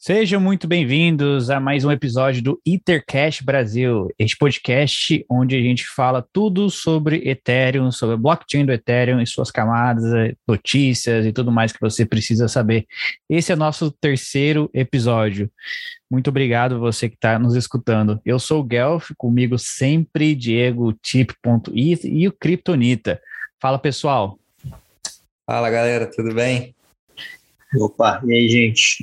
Sejam muito bem-vindos a mais um episódio do Ethercast Brasil, este podcast onde a gente fala tudo sobre Ethereum, sobre a blockchain do Ethereum e suas camadas, notícias e tudo mais que você precisa saber. Esse é o nosso terceiro episódio. Muito obrigado você que está nos escutando. Eu sou o Guelph, comigo sempre Diego, Tip.eth e o Kryptonita. Fala pessoal. Fala galera, tudo bem? Opa, e aí gente?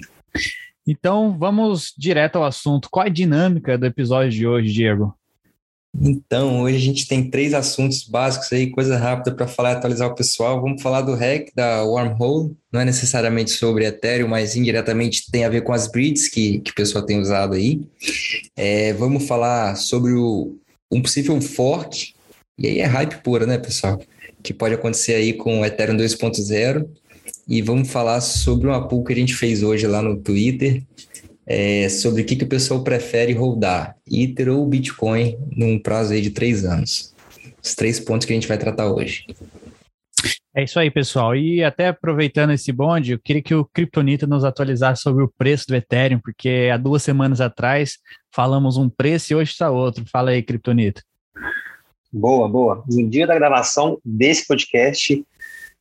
Então, vamos direto ao assunto. Qual é a dinâmica do episódio de hoje, Diego? Então, hoje a gente tem três assuntos básicos aí, coisa rápida para falar e atualizar o pessoal. Vamos falar do hack da Wormhole, não é necessariamente sobre Ethereum, mas indiretamente tem a ver com as breeds que, que o pessoal tem usado aí. É, vamos falar sobre o, um possível fork, e aí é hype pura, né, pessoal? Que pode acontecer aí com o Ethereum 2.0 e vamos falar sobre uma pool que a gente fez hoje lá no Twitter, é, sobre o que, que o pessoal prefere rodar, Ether ou Bitcoin, num prazo aí de três anos. Os três pontos que a gente vai tratar hoje. É isso aí, pessoal. E até aproveitando esse bonde, eu queria que o Kryptonita nos atualizasse sobre o preço do Ethereum, porque há duas semanas atrás falamos um preço e hoje está outro. Fala aí, Kryptonita. Boa, boa. No dia da gravação desse podcast,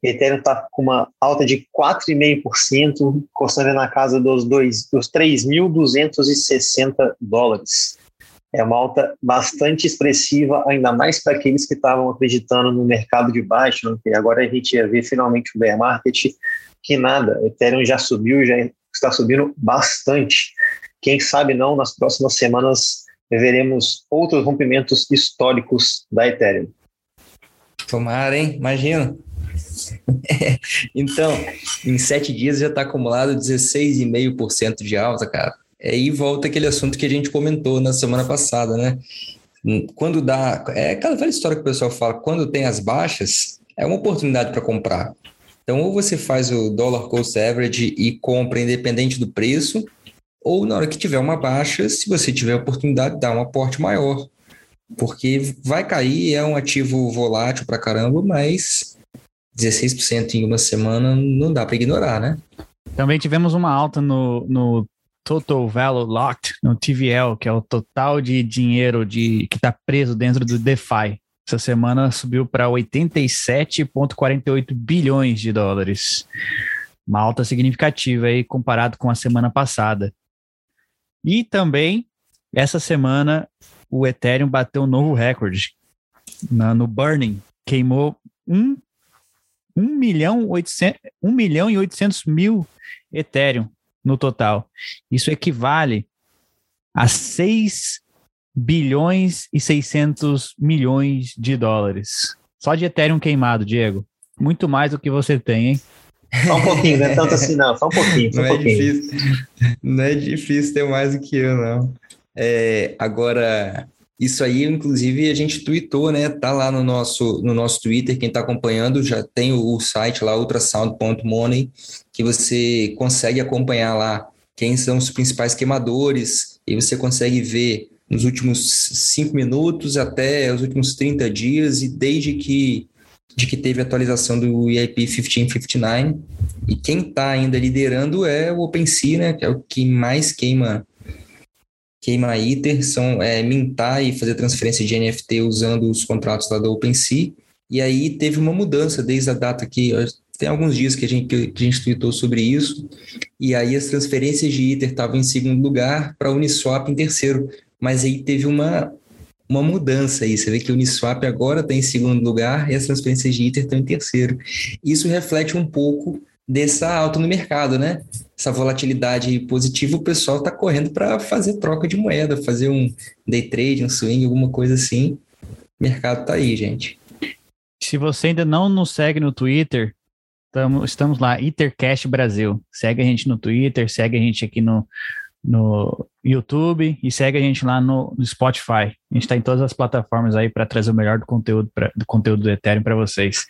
Ethereum está com uma alta de 4,5%, custando na casa dos, dos 3.260 dólares. É uma alta bastante expressiva, ainda mais para aqueles que estavam acreditando no mercado de baixo, né? que agora a gente ia ver finalmente o bear market, que nada, Ethereum já subiu, já está subindo bastante. Quem sabe não, nas próximas semanas veremos outros rompimentos históricos da Ethereum. Tomara, hein? Imagina. então, em sete dias já está acumulado 16,5% de alta, cara. Aí volta aquele assunto que a gente comentou na semana passada, né? Quando dá. É aquela velha história que o pessoal fala: quando tem as baixas, é uma oportunidade para comprar. Então, ou você faz o dollar cost average e compra independente do preço, ou na hora que tiver uma baixa, se você tiver oportunidade, dá um aporte maior. Porque vai cair, é um ativo volátil para caramba, mas 16% em uma semana não dá para ignorar, né? Também tivemos uma alta no, no Total Value Locked, no TVL, que é o total de dinheiro de, que está preso dentro do DeFi. Essa semana subiu para 87,48 bilhões de dólares. Uma alta significativa aí comparado com a semana passada. E também, essa semana, o Ethereum bateu um novo recorde na, no Burning. Queimou um 1 milhão, 800, 1 milhão e 800 mil Ethereum no total. Isso equivale a 6 bilhões e 600 milhões de dólares. Só de Ethereum queimado, Diego. Muito mais do que você tem, hein? Só um pouquinho, não é tanto assim, não. Só um pouquinho. Só um não, pouquinho. É difícil, não é difícil ter mais do que eu, não. É, agora, isso aí, inclusive, a gente tweetou, né? Tá lá no nosso, no nosso Twitter, quem está acompanhando já tem o, site lá, ultrasound.money, que você consegue acompanhar lá quem são os principais queimadores, e você consegue ver nos últimos cinco minutos até os últimos 30 dias, e desde que, de que teve atualização do EIP 1559. E quem está ainda liderando é o OpenSea, né? Que é o que mais queima queima Ether são é, mintar e fazer transferência de NFT usando os contratos lá da OpenSea. E aí teve uma mudança desde a data que tem alguns dias que a gente, que a gente tweetou sobre isso, e aí as transferências de Ether estavam em segundo lugar para Uniswap em terceiro, mas aí teve uma, uma mudança aí, você vê que o Uniswap agora está em segundo lugar e as transferências de Ether estão em terceiro. Isso reflete um pouco dessa alta no mercado, né? Essa volatilidade positiva, o pessoal está correndo para fazer troca de moeda, fazer um day trade, um swing, alguma coisa assim. O mercado tá aí, gente. Se você ainda não nos segue no Twitter, tamo, estamos lá, Ethercast Brasil. Segue a gente no Twitter, segue a gente aqui no, no YouTube e segue a gente lá no, no Spotify. A gente está em todas as plataformas aí para trazer o melhor do conteúdo, pra, do conteúdo do Ethereum para vocês.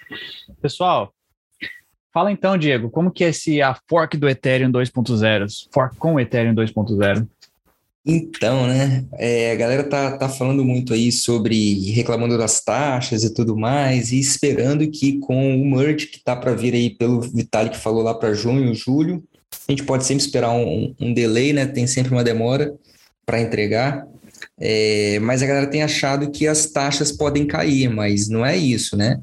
Pessoal, Fala então, Diego, como que é esse a fork do Ethereum 2.0? Fork com o Ethereum 2.0? Então, né? É, a galera tá, tá falando muito aí sobre reclamando das taxas e tudo mais, e esperando que com o merge que tá para vir aí pelo Vitalik que falou lá para junho, julho, a gente pode sempre esperar um, um delay, né? Tem sempre uma demora para entregar. É, mas a galera tem achado que as taxas podem cair, mas não é isso, né?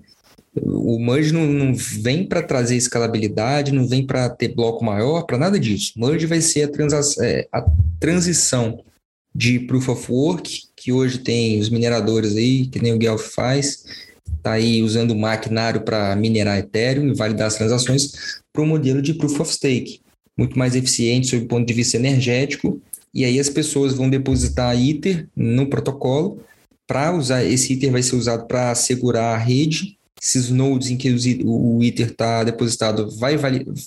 O merge não, não vem para trazer escalabilidade, não vem para ter bloco maior, para nada disso. Merge vai ser a, é, a, transição de Proof of Work, que hoje tem os mineradores aí, que nem o Guelph faz, está aí usando o maquinário para minerar Ethereum e validar as transações, para o modelo de Proof of Stake, muito mais eficiente sob o ponto de vista energético, e aí as pessoas vão depositar Ether no protocolo, para usar, esse Ether vai ser usado para assegurar a rede esses nodes em que o Ether está depositado, vai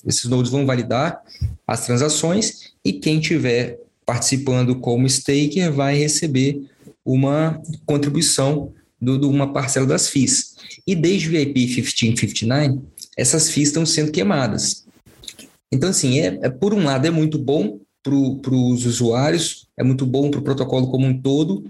esses nodes vão validar as transações e quem tiver participando como staker vai receber uma contribuição de uma parcela das FIIs. E desde o VIP 1559, essas FIIs estão sendo queimadas. Então, assim, é, é por um lado é muito bom para os usuários, é muito bom para o protocolo como um todo,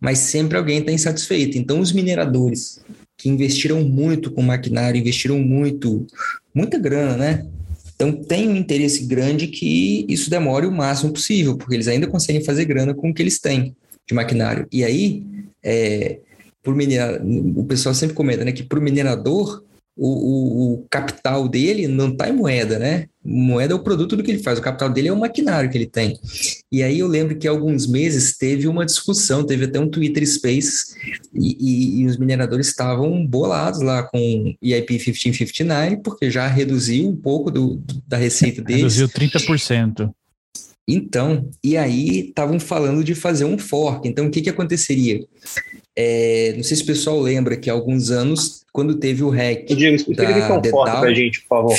mas sempre alguém está insatisfeito. Então, os mineradores que investiram muito com maquinário, investiram muito, muita grana, né? Então tem um interesse grande que isso demore o máximo possível, porque eles ainda conseguem fazer grana com o que eles têm de maquinário. E aí, é, minerar, o pessoal sempre comenta né, que para o minerador o, o, o, capital dele não está em moeda, né? Moeda é o produto do que ele faz, o capital dele é o maquinário que ele tem. E aí eu lembro que há alguns meses teve uma discussão, teve até um Twitter Space, e, e, e os mineradores estavam bolados lá com EIP 1559, porque já reduziu um pouco do, da receita deles. Reduziu 30%. Então, e aí estavam falando de fazer um fork. Então, o que, que aconteceria? É, não sei se o pessoal lembra que há alguns anos, quando teve o hack. Diego, explica o que é um fork para a gente, por favor.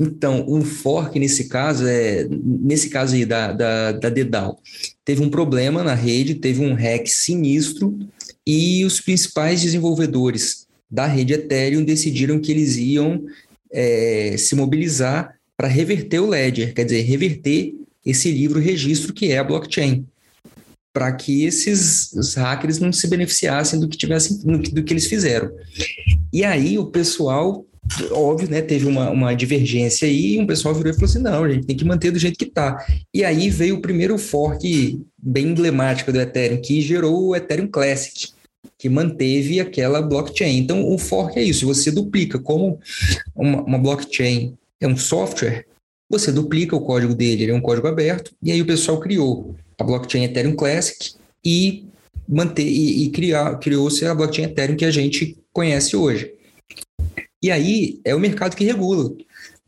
Então, um fork nesse caso é nesse caso aí da, da, da Dedal, teve um problema na rede, teve um hack sinistro e os principais desenvolvedores da rede Ethereum decidiram que eles iam é, se mobilizar para reverter o ledger, quer dizer, reverter esse livro registro que é a blockchain para que esses hackers não se beneficiassem do que tivessem do que eles fizeram. E aí o pessoal, óbvio, né, teve uma, uma divergência aí, e um pessoal virou e falou assim: não, a gente tem que manter do jeito que está. E aí veio o primeiro fork bem emblemático do Ethereum, que gerou o Ethereum Classic, que manteve aquela blockchain. Então, o fork é isso: você duplica como uma, uma blockchain é um software, você duplica o código dele, ele é um código aberto, e aí o pessoal criou a blockchain Ethereum Classic e manter e, e criar criou-se a blockchain Ethereum que a gente conhece hoje. E aí é o mercado que regula.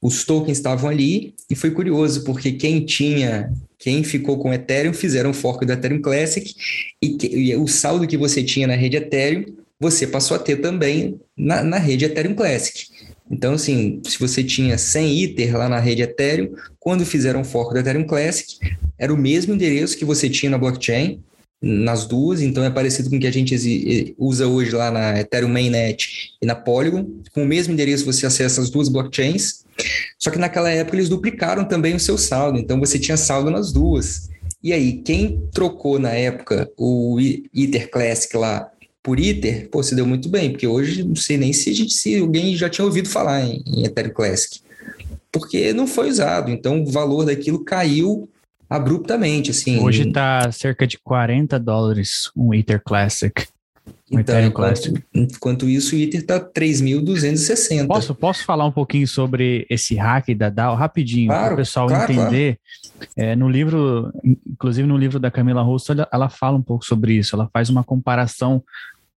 Os tokens estavam ali e foi curioso porque quem tinha, quem ficou com Ethereum fizeram um fork do Ethereum Classic e, que, e o saldo que você tinha na rede Ethereum você passou a ter também na, na rede Ethereum Classic. Então, assim, se você tinha 100 Ether lá na rede Ethereum, quando fizeram o fork do Ethereum Classic, era o mesmo endereço que você tinha na blockchain, nas duas, então é parecido com o que a gente usa hoje lá na Ethereum Mainnet e na Polygon. Com o mesmo endereço você acessa as duas blockchains, só que naquela época eles duplicaram também o seu saldo, então você tinha saldo nas duas. E aí, quem trocou na época o Ether Classic lá por ITER, pô, se deu muito bem, porque hoje não sei nem se, gente, se alguém já tinha ouvido falar em, em Ethereum Classic, porque não foi usado, então o valor daquilo caiu abruptamente, assim. Hoje está cerca de 40 dólares um Ether Classic. Um então, Ethereum Classic. Enquanto isso, o Ether está 3.260. Posso, posso falar um pouquinho sobre esse hack da DAO rapidinho, claro, para o pessoal claro, entender? Claro. É, no livro, inclusive no livro da Camila Russo, ela, ela fala um pouco sobre isso. Ela faz uma comparação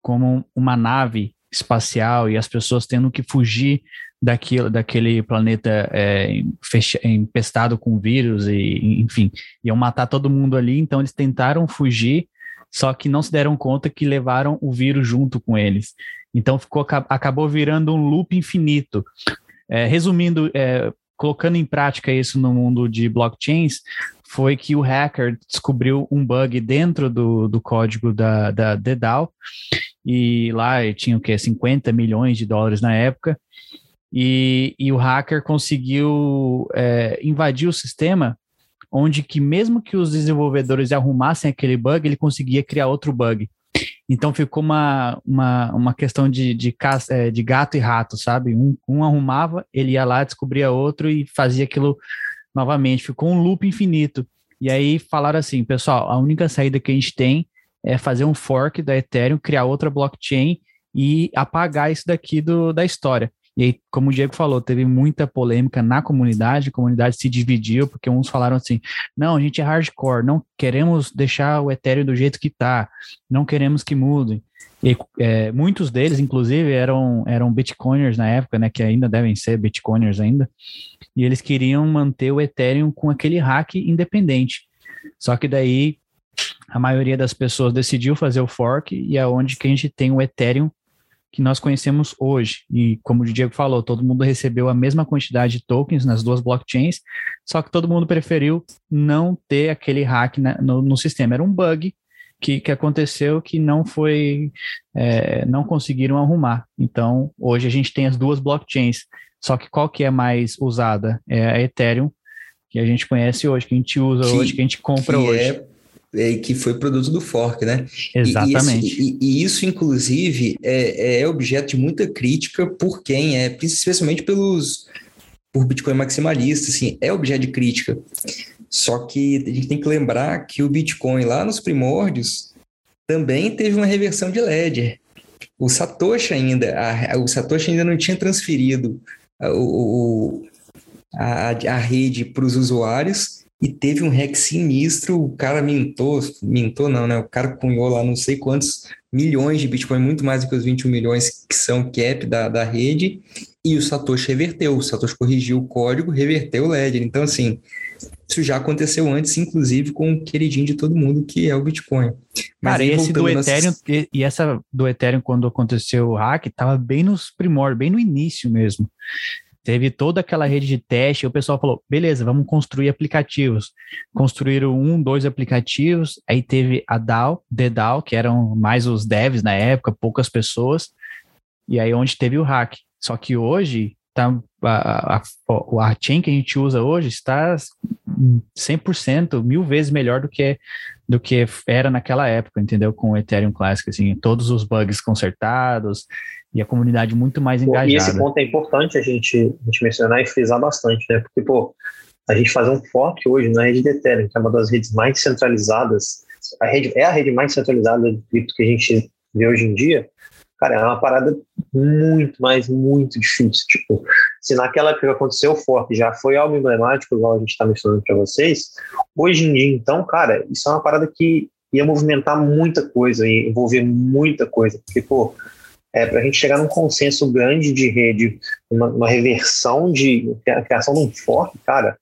como uma nave espacial e as pessoas tendo que fugir daquilo, daquele planeta é, fecha, empestado com vírus e, enfim, iam matar todo mundo ali, então eles tentaram fugir, só que não se deram conta que levaram o vírus junto com eles. Então ficou, acabou virando um loop infinito. É, resumindo, é, colocando em prática isso no mundo de blockchains, foi que o hacker descobriu um bug dentro do, do código da, da DAO, e lá tinha o que, 50 milhões de dólares na época, e, e o hacker conseguiu é, invadir o sistema onde que mesmo que os desenvolvedores arrumassem aquele bug, ele conseguia criar outro bug. Então ficou uma, uma, uma questão de, de, é, de gato e rato, sabe? Um, um arrumava, ele ia lá, descobria outro e fazia aquilo novamente. Ficou um loop infinito. E aí falaram assim, pessoal, a única saída que a gente tem é fazer um fork da Ethereum, criar outra blockchain e apagar isso daqui do, da história. E aí, como o Diego falou, teve muita polêmica na comunidade, a comunidade se dividiu, porque uns falaram assim: não, a gente é hardcore, não queremos deixar o Ethereum do jeito que está, não queremos que mude. E é, muitos deles, inclusive, eram, eram bitcoiners na época, né, que ainda devem ser bitcoiners ainda, e eles queriam manter o Ethereum com aquele hack independente. Só que daí a maioria das pessoas decidiu fazer o fork e é onde que a gente tem o Ethereum que nós conhecemos hoje. E como o Diego falou, todo mundo recebeu a mesma quantidade de tokens nas duas blockchains, só que todo mundo preferiu não ter aquele hack na, no, no, sistema. Era um bug que, que aconteceu que não foi, é, não conseguiram arrumar. Então, hoje a gente tem as duas blockchains. Só que qual que é mais usada? É a Ethereum, que a gente conhece hoje, que a gente usa que, hoje, que a gente compra hoje. É é, que foi produto do fork, né? Exatamente. E, e, e isso, inclusive, é, é, objeto de muita crítica por quem é, especialmente pelos por Bitcoin maximalista, assim, é objeto de crítica. Só que a gente tem que lembrar que o Bitcoin lá nos primórdios também teve uma reversão de ledger. O Satoshi ainda, a, o Satoshi ainda não tinha transferido a, o, a, a rede para os usuários e teve um hack sinistro, o cara mintou, mintou não, né? O cara cunhou lá não sei quantos milhões de Bitcoin, muito mais do que os 21 milhões que são cap da, da rede, e o Satoshi reverteu, o Satoshi corrigiu o código, reverteu o ledger. Então, assim, isso já aconteceu antes, inclusive, com o queridinho de todo mundo, que é o Bitcoin. Mas Cara, esse do Ethereum, e essa do Ethereum, quando aconteceu o hack, estava bem nos primórdios, bem no início mesmo. Teve toda aquela rede de teste, o pessoal falou: beleza, vamos construir aplicativos. Construíram um, dois aplicativos, aí teve a DAO, The DAO, que eram mais os devs na época, poucas pessoas, e aí onde teve o hack. Só que hoje, tá, a, a, a chain que a gente usa hoje está 100%, mil vezes melhor do que do que era naquela época, entendeu? Com o Ethereum Classic, assim, todos os bugs consertados, e a comunidade muito mais engajada. E esse ponto é importante a gente, a gente mencionar e frisar bastante, né? Porque, pô, a gente fazer um fork hoje na rede de Ethereum, que é uma das redes mais centralizadas, a rede é a rede mais centralizada de cripto que a gente vê hoje em dia, cara, é uma parada muito, mas muito difícil. Tipo, se naquela época que aconteceu o fork já foi algo emblemático, igual a gente está mencionando para vocês, hoje em dia, então, cara, isso é uma parada que ia movimentar muita coisa, ia envolver muita coisa, porque, pô, é, para a gente chegar num consenso grande de rede, uma, uma, reversão de a criação de um fork, cara,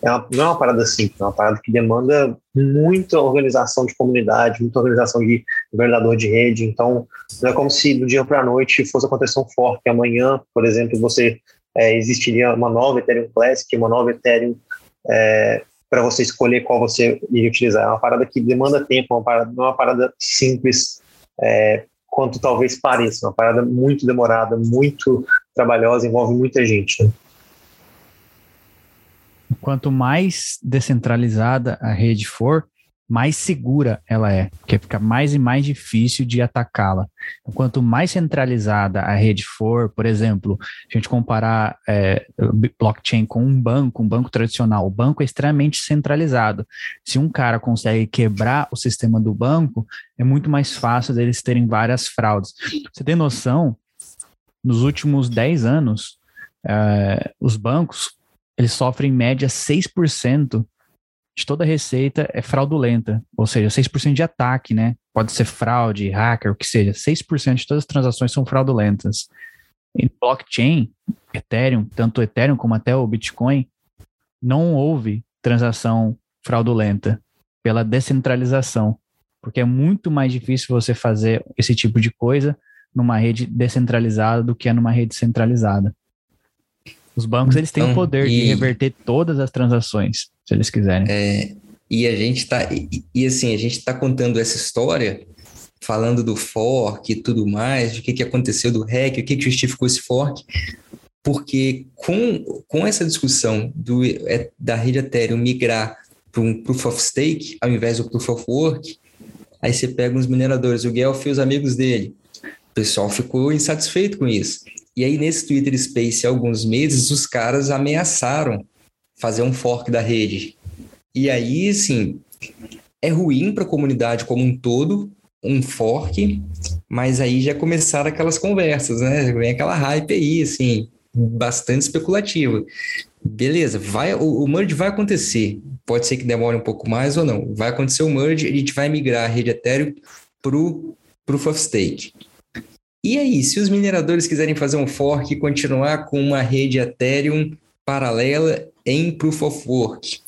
é uma, não é uma parada simples, é uma parada que demanda muita organização de comunidade, muita organização de governador de rede. Então, não é como se do dia para a noite fosse acontecer um fork. Amanhã, por exemplo, você é, existiria uma nova Ethereum Classic, uma nova Ethereum é, para você escolher qual você iria utilizar. É uma parada que demanda tempo, uma parada, não é uma parada simples. É, quanto talvez pareça. Uma parada muito demorada, muito trabalhosa, envolve muita gente. Né? Quanto mais descentralizada a rede for, mais segura ela é, porque fica mais e mais difícil de atacá-la. Então, quanto mais centralizada a rede for, por exemplo, a gente comparar é, blockchain com um banco, um banco tradicional, o banco é extremamente centralizado. Se um cara consegue quebrar o sistema do banco, é muito mais fácil deles terem várias fraudes. Você tem noção? Nos últimos 10 anos, é, os bancos eles sofrem em média 6% de toda receita é fraudulenta, ou seja, 6% de ataque, né? Pode ser fraude, hacker, o que seja. 6% de todas as transações são fraudulentas. Em blockchain, Ethereum, tanto o Ethereum como até o Bitcoin, não houve transação fraudulenta pela descentralização, porque é muito mais difícil você fazer esse tipo de coisa numa rede descentralizada do que é numa rede centralizada. Os bancos eles têm então, o poder e... de reverter todas as transações se eles quiserem. É, e a gente tá, e, e assim, a gente está contando essa história, falando do fork e tudo mais, o que, que aconteceu do hack, o que, que justificou esse fork, porque com, com essa discussão do, é, da rede Ethereum migrar um Proof of Stake ao invés do Proof of Work, aí você pega uns mineradores, o Guelph e os amigos dele. O pessoal ficou insatisfeito com isso. E aí, nesse Twitter Space, há alguns meses, os caras ameaçaram fazer um fork da rede. E aí, assim, é ruim para a comunidade como um todo, um fork, mas aí já começaram aquelas conversas, né? Vem aquela hype aí, assim, bastante especulativa. Beleza, vai, o, o merge vai acontecer. Pode ser que demore um pouco mais ou não. Vai acontecer o merge, a gente vai migrar a rede Ethereum para o Proof of Stake. E aí, se os mineradores quiserem fazer um fork e continuar com uma rede Ethereum paralela em Proof of Work,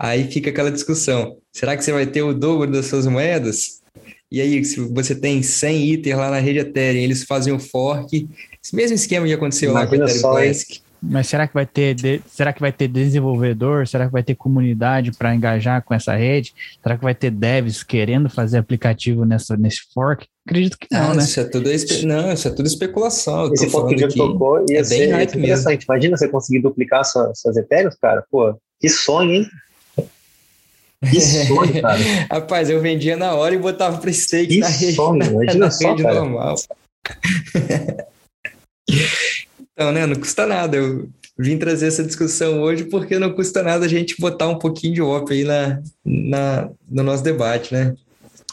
aí fica aquela discussão. Será que você vai ter o dobro das suas moedas? E aí, se você tem 100 itens lá na rede Ethereum, eles fazem o fork, esse mesmo esquema que aconteceu Imagina lá com o Ethereum Classic. Mas será que vai ter de, será que vai ter desenvolvedor? Será que vai ter comunidade para engajar com essa rede? Será que vai ter devs querendo fazer aplicativo nessa nesse fork? Acredito que não, ah, né? Isso é tudo não, isso é tudo especulação. Esse fork que tocou ia é ser bem interessante. Mesmo. Imagina você conseguir duplicar sua, suas Ethereum, cara. Pô, que sonho, hein? Que sonho, cara. Rapaz, eu vendia na hora e botava para stake que na rede, sonho, na, imagina na só, rede cara. normal. Então, né, não custa nada. Eu vim trazer essa discussão hoje porque não custa nada a gente botar um pouquinho de OP aí na, na, no nosso debate, né?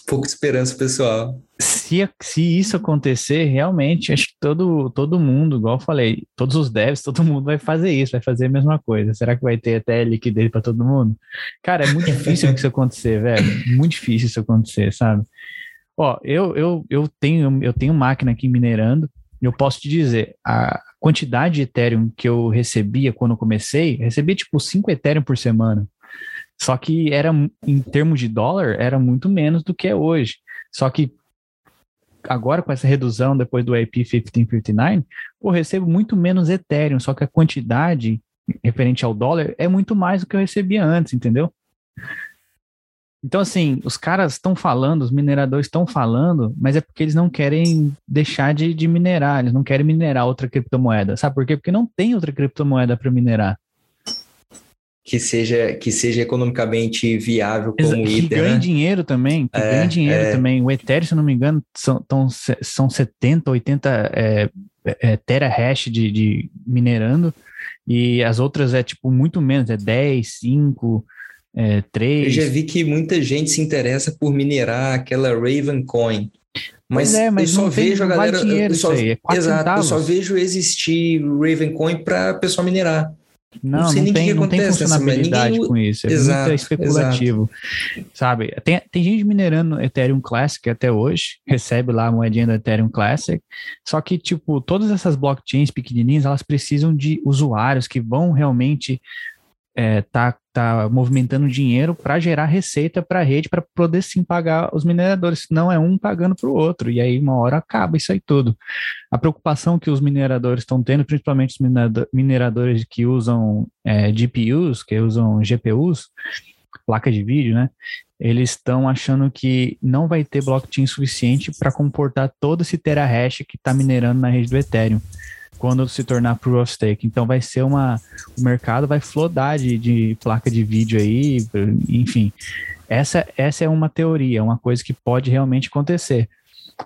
Pouco de esperança pessoal. Se, se isso acontecer, realmente, acho que todo, todo mundo, igual eu falei, todos os devs, todo mundo vai fazer isso, vai fazer a mesma coisa. Será que vai ter até liquidez para todo mundo? Cara, é muito difícil isso acontecer, velho. Muito difícil isso acontecer, sabe? Ó, eu, eu, eu, tenho, eu tenho máquina aqui minerando, eu posso te dizer, a quantidade de Ethereum que eu recebia quando eu comecei, recebia tipo 5 Ethereum por semana. Só que era, em termos de dólar, era muito menos do que é hoje. Só que agora com essa redução depois do IP 1559, eu recebo muito menos Ethereum, só que a quantidade referente ao dólar é muito mais do que eu recebia antes, entendeu? Então, assim, os caras estão falando, os mineradores estão falando, mas é porque eles não querem deixar de, de, minerar, eles não querem minerar outra criptomoeda. Sabe por quê? Porque não tem outra criptomoeda para minerar. Que seja, que seja economicamente viável como que Ether, ganhe né? dinheiro também, que é, ganhe dinheiro é. também. O Ethereum, se não me engano, são, tão, são 70, 80 é, é, terahash de, de minerando, e as outras é tipo muito menos, é 10, 5 é, três. Eu já vi que muita gente se interessa por minerar aquela Raven Coin. Mas, é, mas eu só vejo a galera. Dinheiro, eu só, aí, é exato, centavos. eu só vejo existir Raven Coin para pessoal minerar. Não, não, sei não tem, que não tem funcionalidade ninguém... com isso. É exato, muito especulativo. Exato. Sabe? Tem, tem gente minerando Ethereum Classic até hoje, recebe lá a moedinha do Ethereum Classic. Só que, tipo, todas essas blockchains pequenininhas, elas precisam de usuários que vão realmente é, tá, tá movimentando dinheiro para gerar receita para a rede para poder sim pagar os mineradores, não é um pagando para o outro, e aí uma hora acaba isso aí tudo. A preocupação que os mineradores estão tendo, principalmente os mineradores que usam é, GPUs, que usam GPUs, placa de vídeo, né? Eles estão achando que não vai ter blockchain suficiente para comportar todo esse terahash que está minerando na rede do Ethereum quando se tornar Proof of Stake. Então vai ser uma. O mercado vai flodar de, de placa de vídeo aí, enfim. Essa, essa é uma teoria, uma coisa que pode realmente acontecer.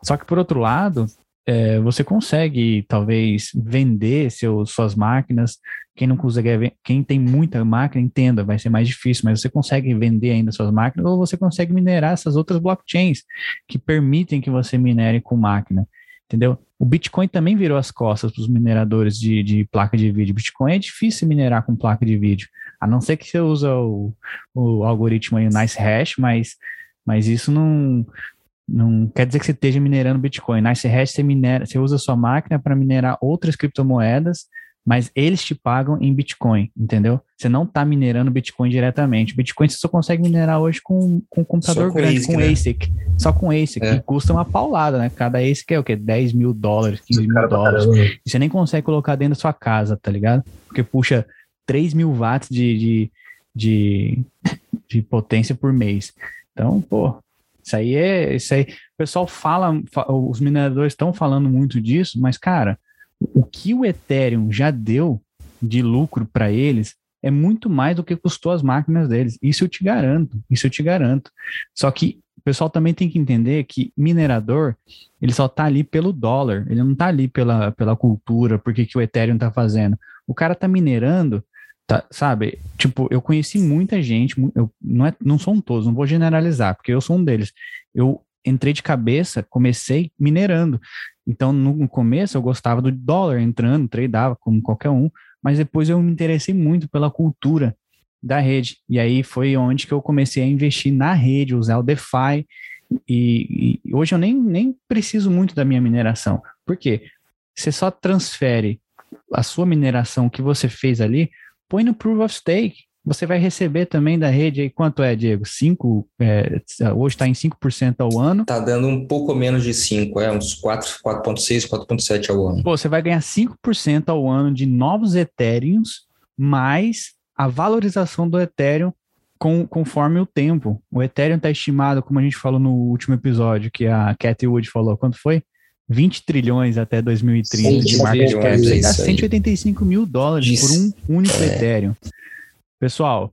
Só que, por outro lado, é, você consegue talvez vender seu, suas máquinas. Quem não consegue, quem tem muita máquina, entenda, vai ser mais difícil, mas você consegue vender ainda suas máquinas ou você consegue minerar essas outras blockchains que permitem que você minere com máquina entendeu? O Bitcoin também virou as costas para os mineradores de, de, placa de vídeo. Bitcoin é difícil minerar com placa de vídeo, a não ser que você usa o, o algoritmo aí, o Nice Hash, mas, mas isso não, não quer dizer que você esteja minerando Bitcoin. Nice Hash você, minera, você usa a sua máquina para minerar outras criptomoedas mas eles te pagam em Bitcoin, entendeu? Você não está minerando Bitcoin diretamente. Bitcoin você só consegue minerar hoje com, com um computador com grande, ASIC, com né? ASIC. Só com ASIC, é. que custa uma paulada, né? Cada ASIC é o quê? 10 mil dólares, 15 mil dólares. E você nem consegue colocar dentro da sua casa, tá ligado? Porque puxa 3 mil watts de, de, de, de potência por mês. Então, pô, isso aí é. Isso aí. O pessoal fala, os mineradores estão falando muito disso, mas, cara, o que o Ethereum já deu de lucro para eles é muito mais do que custou as máquinas deles. Isso eu te garanto, isso eu te garanto. Só que o pessoal também tem que entender que minerador, ele só tá ali pelo dólar, ele não tá ali pela, pela cultura, porque que o Ethereum tá fazendo. O cara tá minerando, tá, sabe? Tipo, eu conheci muita gente, eu, não, é, não são todos, não vou generalizar, porque eu sou um deles. Eu entrei de cabeça, comecei minerando. Então, no começo, eu gostava do dólar entrando, tradeava como qualquer um, mas depois eu me interessei muito pela cultura da rede. E aí foi onde que eu comecei a investir na rede, usar o DeFi. E, e hoje eu nem, nem preciso muito da minha mineração. Por quê? Você só transfere a sua mineração que você fez ali, põe no Proof of Stake. Você vai receber também da rede aí, quanto é, Diego? 5? É, hoje está em 5% ao ano. Está dando um pouco menos de 5, é uns 4,6, 4,7 ao ano. Pô, você vai ganhar 5% ao ano de novos Ethereums, mais a valorização do Ethereum com, conforme o tempo. O Ethereum está estimado, como a gente falou no último episódio, que a Cathy Wood falou, quanto foi? 20 trilhões até 2030 de market cap. Dá 185 mil dólares por um único é. Ethereum. Pessoal,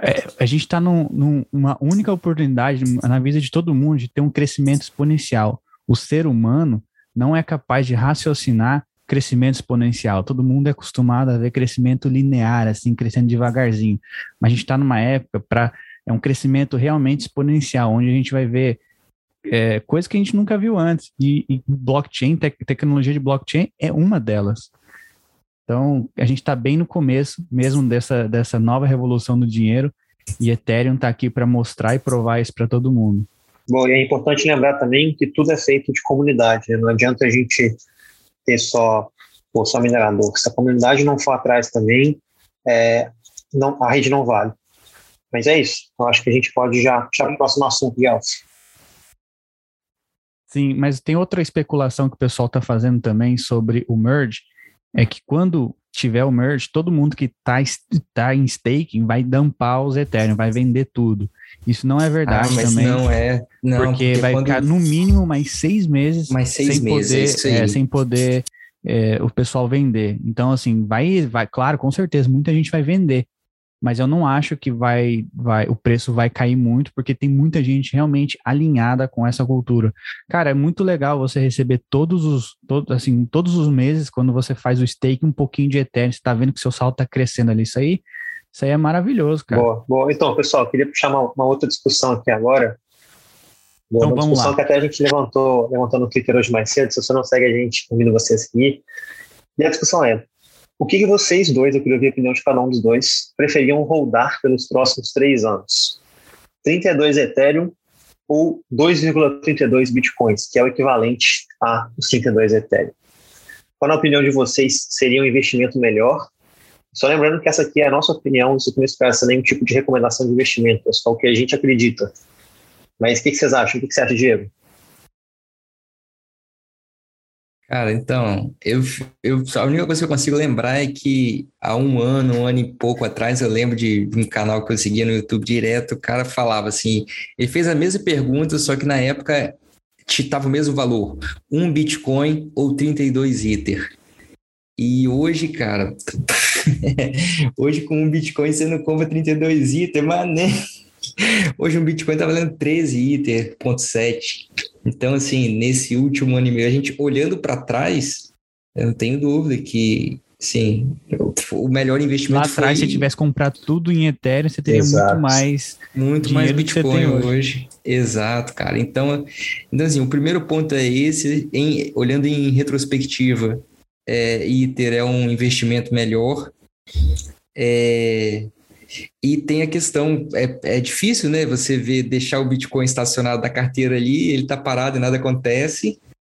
é, a gente está num, numa única oportunidade na vida de todo mundo de ter um crescimento exponencial. O ser humano não é capaz de raciocinar crescimento exponencial. Todo mundo é acostumado a ver crescimento linear, assim, crescendo devagarzinho. Mas a gente está numa época para é um crescimento realmente exponencial, onde a gente vai ver é, coisas que a gente nunca viu antes. E, e blockchain, te tecnologia de blockchain é uma delas. Então, a gente está bem no começo mesmo dessa, dessa nova revolução do dinheiro e Ethereum está aqui para mostrar e provar isso para todo mundo. Bom, e é importante lembrar também que tudo é feito de comunidade. Né? Não adianta a gente ter só, pô, só minerador. Se a comunidade não for atrás também, é, não, a rede não vale. Mas é isso. Eu acho que a gente pode já para o próximo assunto, Gelson. Sim, mas tem outra especulação que o pessoal está fazendo também sobre o merge, é que quando tiver o merge, todo mundo que está tá em staking vai dampar os Ethereum, vai vender tudo. Isso não é verdade ah, também. Não é, não, porque, porque vai quando... ficar no mínimo mais seis meses, mais seis sem meses, poder, é, sem poder é, o pessoal vender. Então, assim, vai, vai, claro, com certeza, muita gente vai vender mas eu não acho que vai, vai, o preço vai cair muito, porque tem muita gente realmente alinhada com essa cultura. Cara, é muito legal você receber todos os, todos, assim, todos os meses, quando você faz o stake, um pouquinho de Ethereum, você tá vendo que seu saldo tá crescendo ali, isso aí, isso aí é maravilhoso, cara. Boa, boa. Então, pessoal, queria puxar uma, uma outra discussão aqui agora, Boa, então, uma discussão lá. que até a gente levantou, levantou no Twitter hoje mais cedo, se você não segue a gente, convido você a seguir, e a discussão é, o que, que vocês dois, eu queria ouvir a opinião de cada um dos dois, preferiam rodar pelos próximos três anos? 32 Ethereum ou 2,32 Bitcoins, que é o equivalente a os 32 Ethereum? Qual, na opinião de vocês, seria um investimento melhor? Só lembrando que essa aqui é a nossa opinião, isso aqui não expressa nenhum tipo de recomendação de investimento, é só o que a gente acredita. Mas o que, que vocês acham? O que, que você acha, Diego? Cara, então, eu, eu, a única coisa que eu consigo lembrar é que há um ano, um ano e pouco atrás, eu lembro de, de um canal que eu seguia no YouTube direto, o cara falava assim, ele fez a mesma pergunta, só que na época estava o mesmo valor, um Bitcoin ou 32 Ether. E hoje, cara, hoje com um Bitcoin você não compra 32 Ether, mas né? Hoje um Bitcoin está valendo 13 Ether, ponto 7. Então, assim, nesse último ano e meio, a gente olhando para trás, eu não tenho dúvida que, sim, o melhor investimento Lá atrás, foi... se tivesse comprado tudo em Ethereum, você teria Exato. muito mais Muito mais Bitcoin hoje. hoje. Exato, cara. Então, então, assim, o primeiro ponto é esse, em, olhando em retrospectiva, é, Ether é um investimento melhor. É, e tem a questão, é, é difícil, né? Você ver, deixar o Bitcoin estacionado da carteira ali, ele tá parado e nada acontece.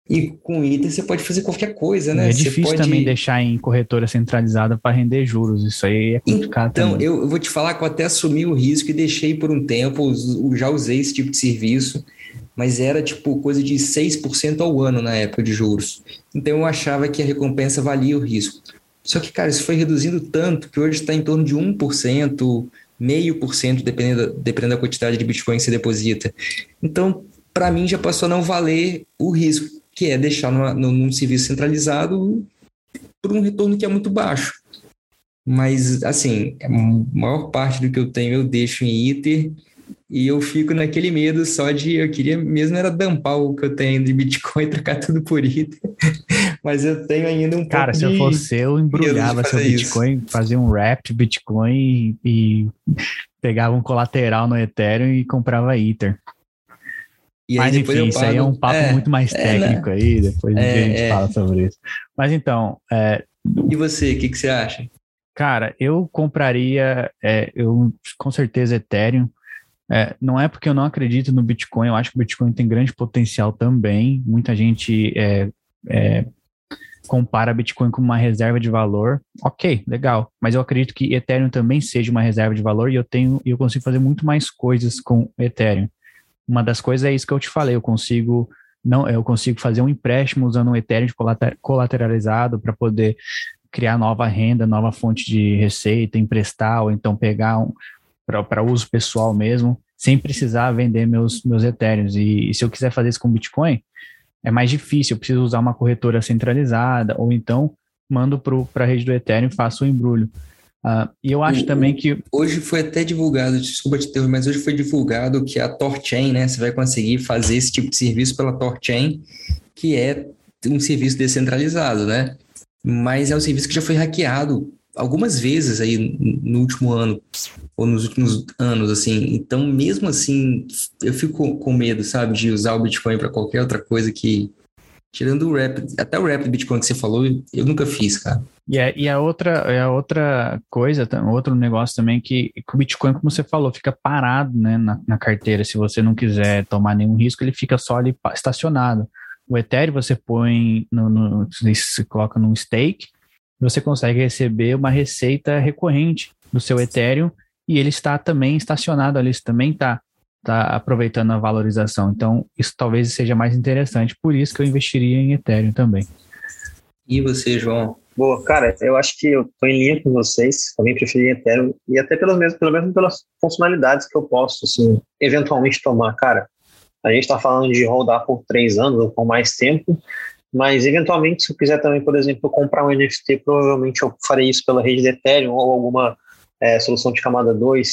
E com o Ether você pode fazer qualquer coisa, né? É difícil pode... também deixar em corretora centralizada para render juros. Isso aí é complicado. Então, também. eu vou te falar que eu até assumi o risco e deixei por um tempo. Já usei esse tipo de serviço, mas era tipo coisa de 6% ao ano na época de juros. Então eu achava que a recompensa valia o risco. Só que, cara, isso foi reduzindo tanto que hoje está em torno de 1%, meio por cento, dependendo, da quantidade de Bitcoin que você deposita. Então, para mim, já passou a não valer o risco, que é deixar numa, num serviço centralizado por um retorno que é muito baixo. mas assim, a maior parte do que eu tenho eu deixo em Ether e eu fico naquele medo só de eu queria mesmo era dampar o que eu tenho de Bitcoin e trocar tudo por Ether. Mas eu tenho ainda um Cara, se eu fosse eu embrulhava seu Bitcoin, isso. fazia um wrap de Bitcoin e, e pegava um colateral no Ethereum e comprava Ether. E Mas enfim, isso aí é um papo é, muito mais é, técnico né? aí, depois é, a gente é. fala sobre isso. Mas então. É, e você, o que, que você acha? Cara, eu compraria, é, eu com certeza Ethereum. É, não é porque eu não acredito no Bitcoin, eu acho que o Bitcoin tem grande potencial também. Muita gente é, é, compara Bitcoin com uma reserva de valor. Ok, legal. Mas eu acredito que Ethereum também seja uma reserva de valor e eu tenho, eu consigo fazer muito mais coisas com Ethereum. Uma das coisas é isso que eu te falei, eu consigo não, eu consigo fazer um empréstimo usando um Ethereum colateralizado para poder criar nova renda, nova fonte de receita, emprestar ou então pegar um, para uso pessoal mesmo, sem precisar vender meus, meus Ethereums. E, e, se eu quiser fazer isso com Bitcoin, é mais difícil, eu preciso usar uma corretora centralizada, ou então mando para a rede do Ethereum e faço o embrulho. Uh, e eu acho o, também que. Hoje foi até divulgado, desculpa te interromper, mas hoje foi divulgado que a Torchain, né? Você vai conseguir fazer esse tipo de serviço pela Torchain, que é um serviço descentralizado, né? Mas é um serviço que já foi hackeado algumas vezes aí no último ano, ou nos últimos anos, assim. Então, mesmo assim, eu fico com medo, sabe, de usar o Bitcoin para qualquer outra coisa que. Tirando o rap, até o rap do Bitcoin que você falou, eu nunca fiz, cara. E, é, e a outra, é a outra coisa, outro negócio também que, que, o Bitcoin, como você falou, fica parado né, na, na, carteira. Se você não quiser tomar nenhum risco, ele fica só ali estacionado. O Ethereum você põe, no, no, você coloca num stake, você consegue receber uma receita recorrente do seu Ethereum e ele está também estacionado ali, também está tá aproveitando a valorização. Então, isso talvez seja mais interessante, por isso que eu investiria em Ethereum também. E você, João? Boa, cara, eu acho que eu estou em linha com vocês, também preferi Ethereum, e até pelas mesmas, pelo menos pelas funcionalidades que eu posso, assim, eventualmente tomar. Cara, a gente está falando de rodar por três anos ou por mais tempo, mas eventualmente, se eu quiser também, por exemplo, comprar um NFT, provavelmente eu farei isso pela rede de Ethereum ou alguma é, solução de camada 2.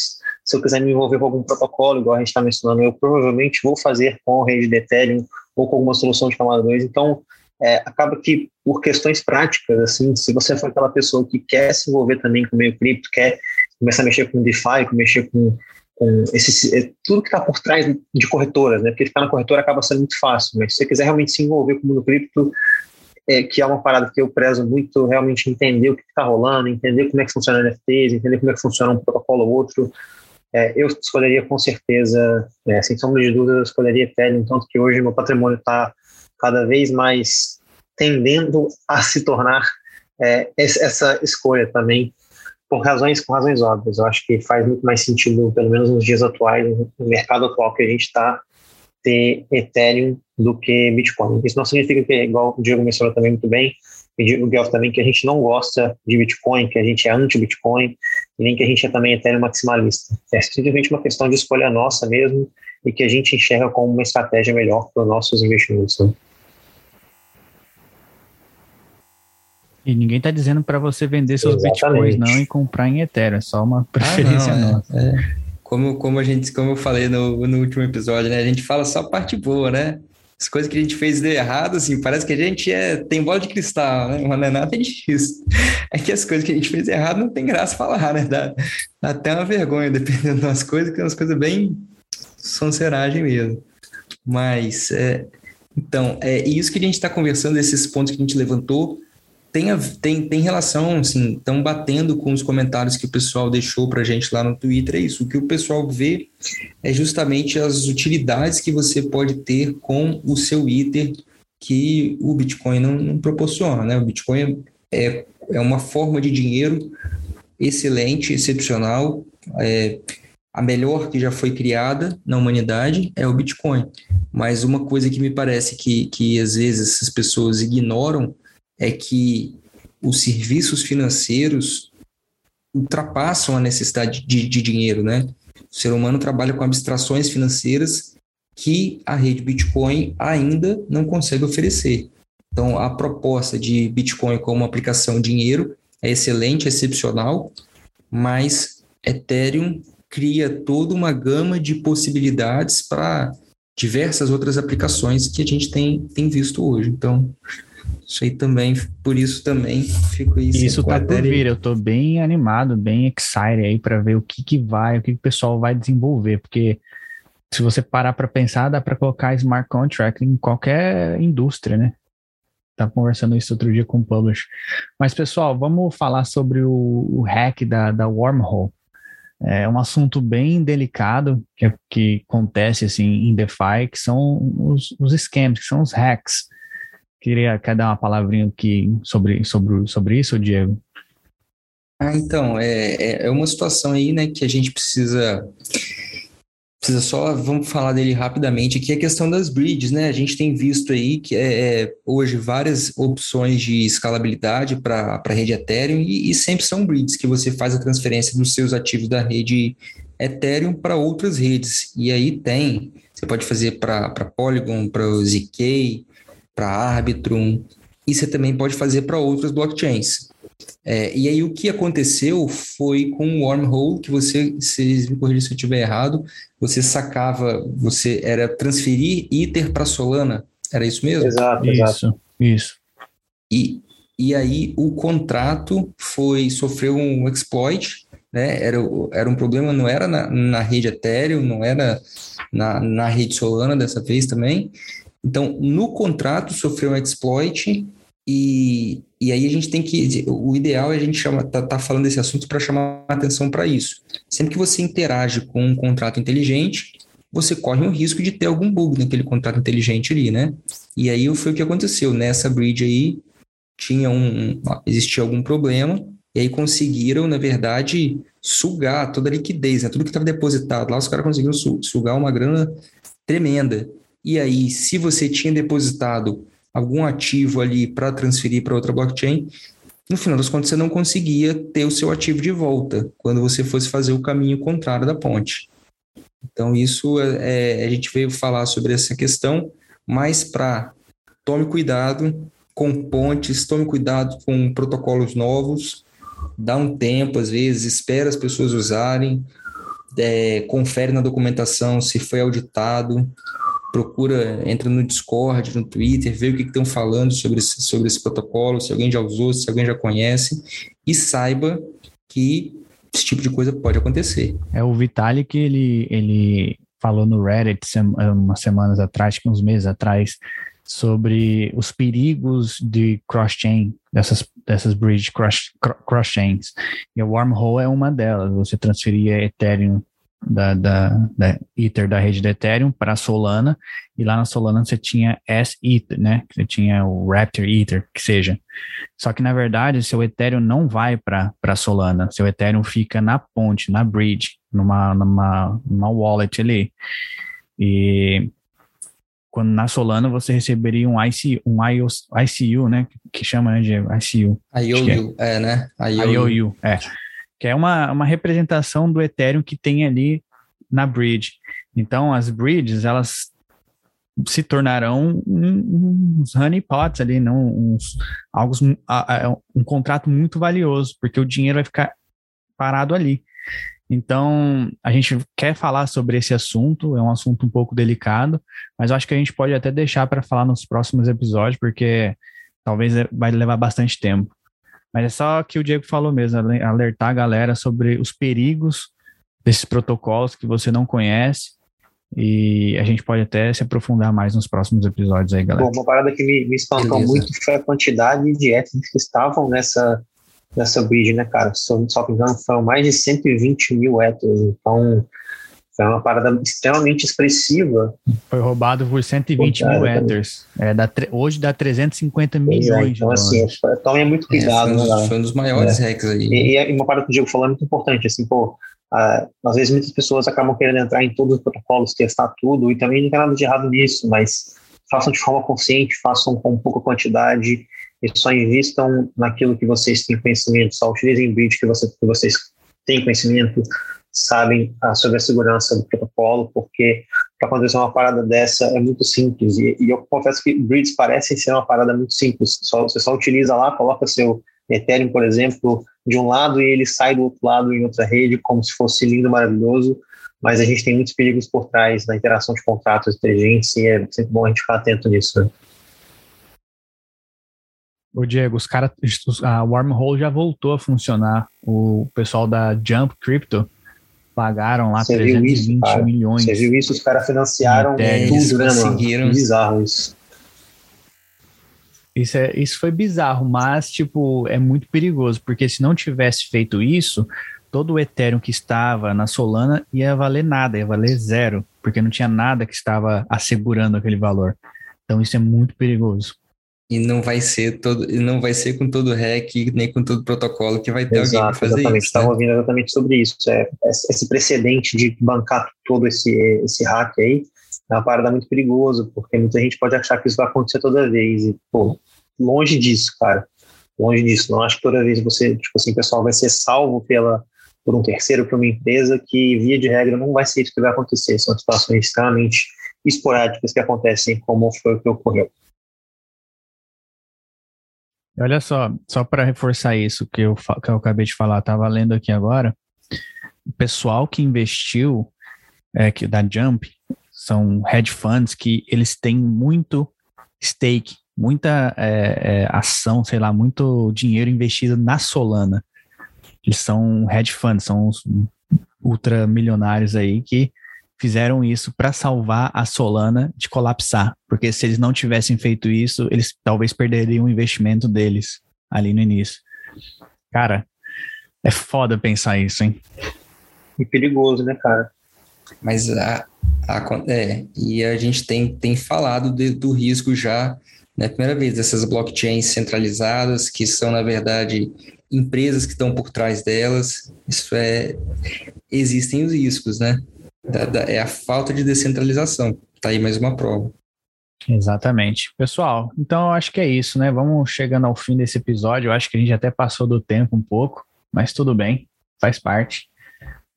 Se eu quiser me envolver com algum protocolo, igual a gente está mencionando, eu provavelmente vou fazer com a rede de Ethereum ou com alguma solução de camada 2. Então, é, acaba que por questões práticas, assim, se você for aquela pessoa que quer se envolver também com o meio cripto, quer começar a mexer com DeFi, mexer com, com esse, é, tudo que está por trás de corretoras, né? Porque ficar na corretora acaba sendo muito fácil, mas se você quiser realmente se envolver com o mundo cripto, é, que é uma parada que eu prezo muito, realmente entender o que está rolando, entender como é que funciona NFTs, entender como é que funciona um protocolo ou outro, é, eu escolheria com certeza, é, sem sombra de dúvida, eu escolheria Ethereum, tanto que hoje meu patrimônio está cada vez mais tendendo a se tornar é, essa escolha também por razões com razões óbvias. Eu acho que faz muito mais sentido, pelo menos nos dias atuais, no mercado atual que a gente está, ter Ethereum do que Bitcoin. Isso não significa que, igual o Diego mencionou também muito bem, e o Guelph também, que a gente não gosta de Bitcoin, que a gente é anti-Bitcoin, e nem que a gente é também Ethereum maximalista. É simplesmente uma questão de escolha nossa mesmo, e que a gente enxerga como uma estratégia melhor para os nossos investimentos. Né? E ninguém está dizendo para você vender seus Exatamente. bitcoins não e comprar em Ethereum, é só uma preferência ah, não, nossa. É, é. Como, como a gente, como eu falei no, no último episódio, né? A gente fala só a parte boa, né? As coisas que a gente fez de errado, assim, parece que a gente é, tem bola de cristal, né? Mas não é nada disso. É que as coisas que a gente fez errado não tem graça falar, né? Dá, dá até uma vergonha, dependendo das coisas, que são umas coisas bem sonseragem mesmo. Mas, é, então, é isso que a gente está conversando, esses pontos que a gente levantou, tem, tem, tem relação, assim, estão batendo com os comentários que o pessoal deixou para a gente lá no Twitter, é isso. O que o pessoal vê é justamente as utilidades que você pode ter com o seu ITER que o Bitcoin não, não proporciona, né? O Bitcoin é, é uma forma de dinheiro excelente, excepcional, é, a melhor que já foi criada na humanidade é o Bitcoin. Mas uma coisa que me parece que, que às vezes as pessoas ignoram é que os serviços financeiros ultrapassam a necessidade de, de dinheiro, né? O ser humano trabalha com abstrações financeiras que a rede Bitcoin ainda não consegue oferecer. Então, a proposta de Bitcoin como aplicação dinheiro é excelente, excepcional, mas Ethereum cria toda uma gama de possibilidades para diversas outras aplicações que a gente tem, tem visto hoje. Então, isso aí também, por isso também fico aí. Isso tá por vir, eu tô bem animado, bem excited aí para ver o que que vai, o que, que o pessoal vai desenvolver, porque se você parar para pensar, dá para colocar smart contract em qualquer indústria, né? Tava conversando isso outro dia com o Publish. Mas, pessoal, vamos falar sobre o, o hack da, da Wormhole. É um assunto bem delicado que, que acontece assim em DeFi, que são os, os scams, que são os hacks. Queria quer dar uma palavrinha aqui sobre, sobre, sobre isso, Diego? Ah, então, é, é, é uma situação aí, né, que a gente precisa precisa só, vamos falar dele rapidamente aqui, a questão das bridges, né? A gente tem visto aí que é, é hoje várias opções de escalabilidade para a rede Ethereum e, e, sempre são bridges que você faz a transferência dos seus ativos da rede Ethereum para outras redes. E aí tem, você pode fazer para Polygon, para o ZK, para Arbitrum, e você também pode fazer para outras blockchains. É, e aí o que aconteceu foi com o wormhole, que você, se me corrigir se eu estiver errado, você sacava, você era transferir Ether para Solana, era isso mesmo? Exato, exato. Isso, isso. E, e aí o contrato foi, sofreu um exploit, né? Era, era um problema, não era na, na rede Ethereum, não era na, na rede Solana dessa vez também. Então, no contrato sofreu um exploit e, e aí a gente tem que. O ideal é a gente chama, tá, tá falando desse assunto para chamar atenção para isso. Sempre que você interage com um contrato inteligente, você corre o risco de ter algum bug naquele contrato inteligente ali, né? E aí foi o que aconteceu. Nessa bridge aí, tinha um. existia algum problema, e aí conseguiram, na verdade, sugar toda a liquidez, né? Tudo que estava depositado lá, os caras conseguiram sugar uma grana tremenda. E aí, se você tinha depositado algum ativo ali para transferir para outra blockchain, no final das contas você não conseguia ter o seu ativo de volta quando você fosse fazer o caminho contrário da ponte. Então, isso é, é a gente veio falar sobre essa questão, mas para tome cuidado com pontes, tome cuidado com protocolos novos, dá um tempo, às vezes, espera as pessoas usarem, é, confere na documentação se foi auditado, procura, entra no Discord, no Twitter, vê o que estão falando sobre esse, sobre esse protocolo, se alguém já usou, se alguém já conhece, e saiba que esse tipo de coisa pode acontecer. É o Vitalik ele, ele falou no Reddit umas semanas atrás, uns meses atrás, sobre os perigos de cross-chain, dessas, dessas bridge cross-chains. e o wormhole é uma delas. Você transferia Ethereum da, da, da Ether da rede da Ethereum para Solana, e lá na Solana você tinha S-Ether, né? Você tinha o Raptor Ether, que seja. Só que na verdade, seu Ethereum não vai para Solana, seu Ethereum fica na ponte, na bridge, numa, numa, numa wallet ali. E quando na Solana você receberia um ICU, um ICU, né? Que chama né, de ICU. IOU, é. é, né? IOU, IOU é que é uma, uma representação do Ethereum que tem ali na bridge. Então, as bridges, elas se tornarão uns honeypots ali, não uns algo, um contrato muito valioso, porque o dinheiro vai ficar parado ali. Então, a gente quer falar sobre esse assunto, é um assunto um pouco delicado, mas acho que a gente pode até deixar para falar nos próximos episódios, porque talvez vai levar bastante tempo. Mas é só que o Diego falou mesmo, alertar a galera sobre os perigos desses protocolos que você não conhece. E a gente pode até se aprofundar mais nos próximos episódios aí, galera. Bom, uma parada que me, me espantou Beleza. muito foi a quantidade de étnicos que estavam nessa, nessa bridge, né, cara? Só, só que engano, foram mais de 120 mil héteros. Então, foi uma parada extremamente expressiva. Foi roubado por 120 mil Ethers. É, dá hoje dá 350 milhões. É, então, assim, tomem muito cuidado. É, foi, um dos, né, foi um dos maiores é. hacks aí. E, e, uma parada que o Diego falou é muito importante. Assim, pô, ah, às vezes muitas pessoas acabam querendo entrar em todos os protocolos, testar tudo, e também não tem nada de errado nisso, mas façam de forma consciente, façam com pouca quantidade e só invistam naquilo que vocês têm conhecimento, só utilizem bridge que, você, que vocês têm conhecimento, sabem ah, sobre a segurança do protocolo, porque para acontecer uma parada dessa é muito simples. E, e, eu confesso que bridges parecem ser uma parada muito simples. Só, você só utiliza lá, coloca seu Ethereum, por exemplo, de um lado e ele sai do outro lado em outra rede, como se fosse lindo, maravilhoso, mas a gente tem muitos perigos por trás na interação de contratos inteligentes e é sempre bom a gente ficar atento nisso. Né? Ô Diego, os caras, a Wormhole já voltou a funcionar. O pessoal da Jump Crypto pagaram lá Você 320 isso, milhões. Você viu isso? Os caras financiaram é, tudo, né, mano? Bizarro isso. Isso, é, isso foi bizarro, mas, tipo, é muito perigoso, porque se não tivesse feito isso, todo o Ethereum que estava na Solana ia valer nada, ia valer zero, porque não tinha nada que estava assegurando aquele valor. Então isso é muito perigoso. E não vai ser todo, não vai ser com todo REC nem com todo protocolo que vai ter Exato, alguém para fazer exatamente. isso. Estava né? ouvindo exatamente sobre isso. É, esse precedente de bancar todo esse, esse hack aí é uma parada muito perigoso, porque muita gente pode achar que isso vai acontecer toda vez. E, pô, longe disso, cara. Longe disso. Não acho que toda vez você, tipo assim, o pessoal vai ser salvo pela, por um terceiro, por uma empresa, que via de regra não vai ser isso que vai acontecer. São situações extremamente esporádicas que acontecem, como foi o que ocorreu. Olha só, só para reforçar isso que eu, que eu acabei de falar, estava lendo aqui agora. O pessoal que investiu é, que, da Jump são hedge funds que eles têm muito stake, muita é, é, ação, sei lá, muito dinheiro investido na Solana. Eles são hedge funds, são os ultramilionários aí que fizeram isso para salvar a Solana de colapsar, porque se eles não tivessem feito isso, eles talvez perderiam o investimento deles ali no início. Cara, é foda pensar isso, hein? E perigoso, né, cara? Mas a, a é, e a gente tem, tem falado de, do risco já na né, primeira vez dessas blockchains centralizadas, que são, na verdade, empresas que estão por trás delas. Isso é. Existem os riscos, né? Da, da, é a falta de descentralização. Tá aí mais uma prova. Exatamente. Pessoal, então eu acho que é isso, né? Vamos chegando ao fim desse episódio. Eu acho que a gente até passou do tempo um pouco, mas tudo bem, faz parte.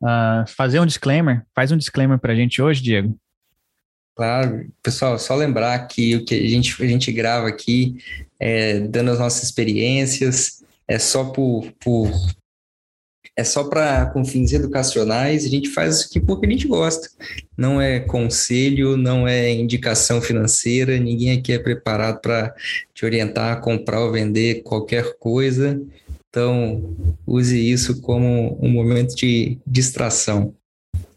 Uh, fazer um disclaimer, faz um disclaimer para a gente hoje, Diego. Claro, pessoal, só lembrar que o que a gente, a gente grava aqui é dando as nossas experiências, é só por, por é só para com fins educacionais, a gente faz isso aqui porque a gente gosta. Não é conselho, não é indicação financeira, ninguém aqui é preparado para te orientar a comprar ou vender qualquer coisa. Então, use isso como um momento de distração.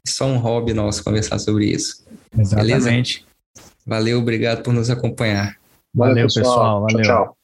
Só um hobby nosso conversar sobre isso. Exatamente. Beleza? Valeu, obrigado por nos acompanhar. Valeu, Valeu pessoal. pessoal. Valeu. tchau. tchau.